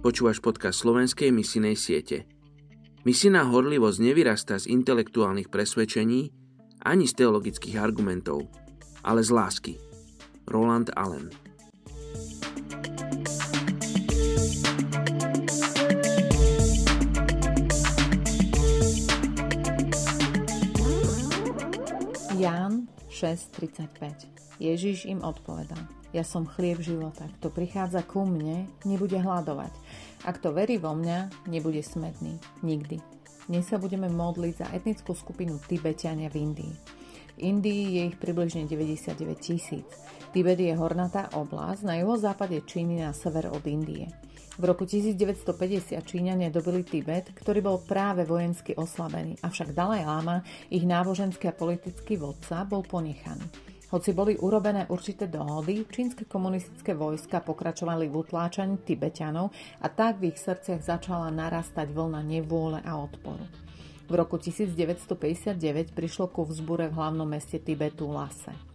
Počúvaš podcast slovenskej misinej siete. Misijná horlivosť nevyrastá z intelektuálnych presvedčení ani z teologických argumentov, ale z lásky. Roland Allen Ján 6.35 Ježiš im odpovedal ja som chlieb života. Kto prichádza ku mne, nebude hľadovať. A kto verí vo mňa, nebude smedný. Nikdy. Dnes sa budeme modliť za etnickú skupinu Tibetiania v Indii. V Indii je ich približne 99 tisíc. Tibet je hornatá oblasť na západe Číny na sever od Indie. V roku 1950 Číňania dobili Tibet, ktorý bol práve vojensky oslabený, avšak Dalaj Lama, ich náboženský a politický vodca, bol ponechaný. Hoci boli urobené určité dohody, čínske komunistické vojska pokračovali v utláčaní Tibetanov a tak v ich srdciach začala narastať vlna nevôle a odporu. V roku 1959 prišlo ku vzbure v hlavnom meste Tibetu Lase.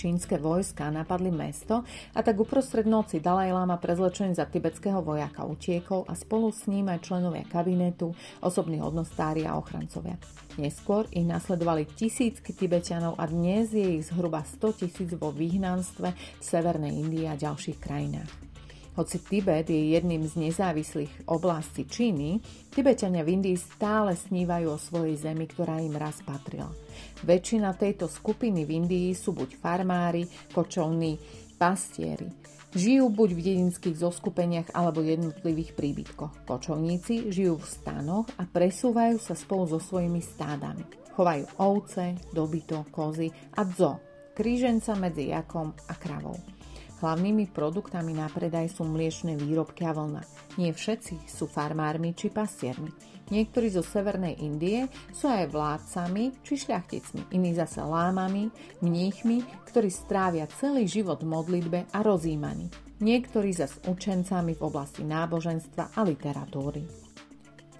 Čínske vojska napadli mesto a tak uprostred noci Dalaj Lama prezlečený za tibetského vojaka utiekol a spolu s ním aj členovia kabinetu, osobní hodnostári a ochrancovia. Neskôr ich nasledovali tisícky Tibetanov a dnes je ich zhruba 100 tisíc vo výhnanstve v Severnej Indii a ďalších krajinách. Hoci Tibet je jedným z nezávislých oblastí Číny, Tibetania v Indii stále snívajú o svojej zemi, ktorá im raz patrila. Väčšina tejto skupiny v Indii sú buď farmári, kočovní, pastieri. Žijú buď v dedinských zoskupeniach alebo jednotlivých príbytkoch. Kočovníci žijú v stanoch a presúvajú sa spolu so svojimi stádami. Chovajú ovce, dobyto, kozy a dzo, kríženca medzi jakom a kravou. Hlavnými produktami na predaj sú mliečne výrobky a vlna. Nie všetci sú farmármi či pastiermi. Niektorí zo Severnej Indie sú aj vládcami či šľachticmi, iní zase lámami, mníchmi, ktorí strávia celý život v modlitbe a rozímaní. Niektorí zase učencami v oblasti náboženstva a literatúry.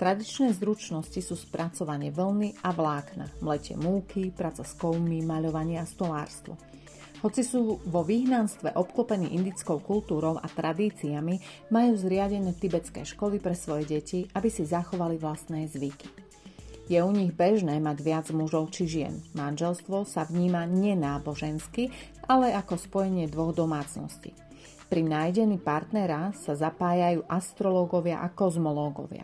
Tradičné zručnosti sú spracovanie vlny a vlákna, mlete múky, práca s kovmi, maľovanie a stolárstvo – hoci sú vo výhnanstve obklopení indickou kultúrou a tradíciami, majú zriadené tibetské školy pre svoje deti, aby si zachovali vlastné zvyky. Je u nich bežné mať viac mužov či žien. Manželstvo sa vníma nenábožensky, ale ako spojenie dvoch domácností. Pri nájdení partnera sa zapájajú astrológovia a kozmológovia.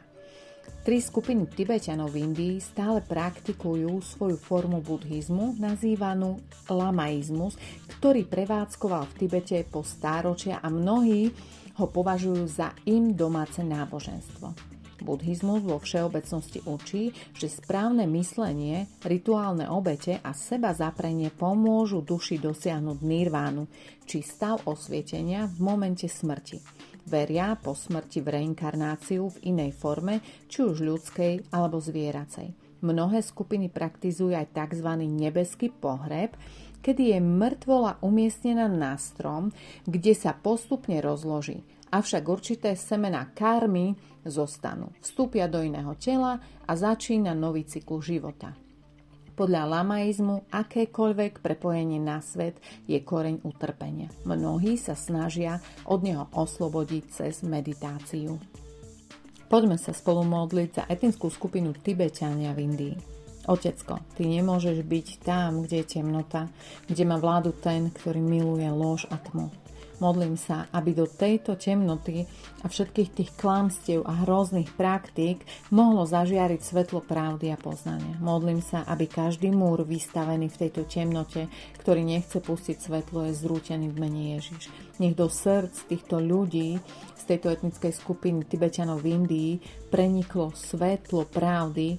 Tri skupiny Tibetanov v Indii stále praktikujú svoju formu buddhizmu, nazývanú lamaizmus, ktorý prevádzkoval v Tibete po stáročia a mnohí ho považujú za im domáce náboženstvo. Buddhizmus vo všeobecnosti učí, že správne myslenie, rituálne obete a seba zaprenie pomôžu duši dosiahnuť nirvánu, či stav osvietenia v momente smrti. Veria po smrti v reinkarnáciu v inej forme, či už ľudskej alebo zvieracej. Mnohé skupiny praktizujú aj tzv. nebeský pohreb, kedy je mŕtvola umiestnená na strom, kde sa postupne rozloží. Avšak určité semená karmy zostanú. Vstúpia do iného tela a začína nový cyklus života. Podľa lamaizmu akékoľvek prepojenie na svet je koreň utrpenia. Mnohí sa snažia od neho oslobodiť cez meditáciu. Poďme sa spolu modliť za etnickú skupinu Tibetania v Indii. Otecko, ty nemôžeš byť tam, kde je temnota, kde má vládu ten, ktorý miluje lož a tmu. Modlím sa, aby do tejto temnoty a všetkých tých klamstiev a hrozných praktík mohlo zažiariť svetlo pravdy a poznania. Modlím sa, aby každý múr vystavený v tejto temnote, ktorý nechce pustiť svetlo, je zrútený v mene Ježiš. Nech do srdc týchto ľudí z tejto etnickej skupiny Tibetanov v Indii preniklo svetlo pravdy,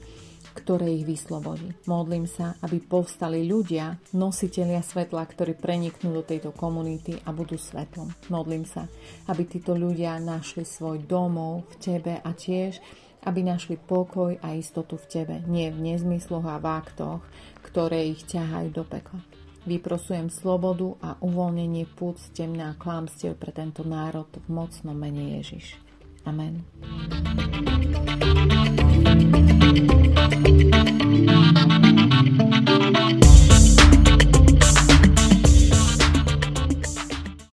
ktoré ich vyslobodí. Modlím sa, aby povstali ľudia, nositelia svetla, ktorí preniknú do tejto komunity a budú svetlom. Modlím sa, aby títo ľudia našli svoj domov v Tebe a tiež, aby našli pokoj a istotu v Tebe, nie v nezmysloch a váktoch, ktoré ich ťahajú do pekla. Vyprosujem slobodu a uvoľnenie púc temná klamstiev pre tento národ v mocnom mene Ježiš. Amen.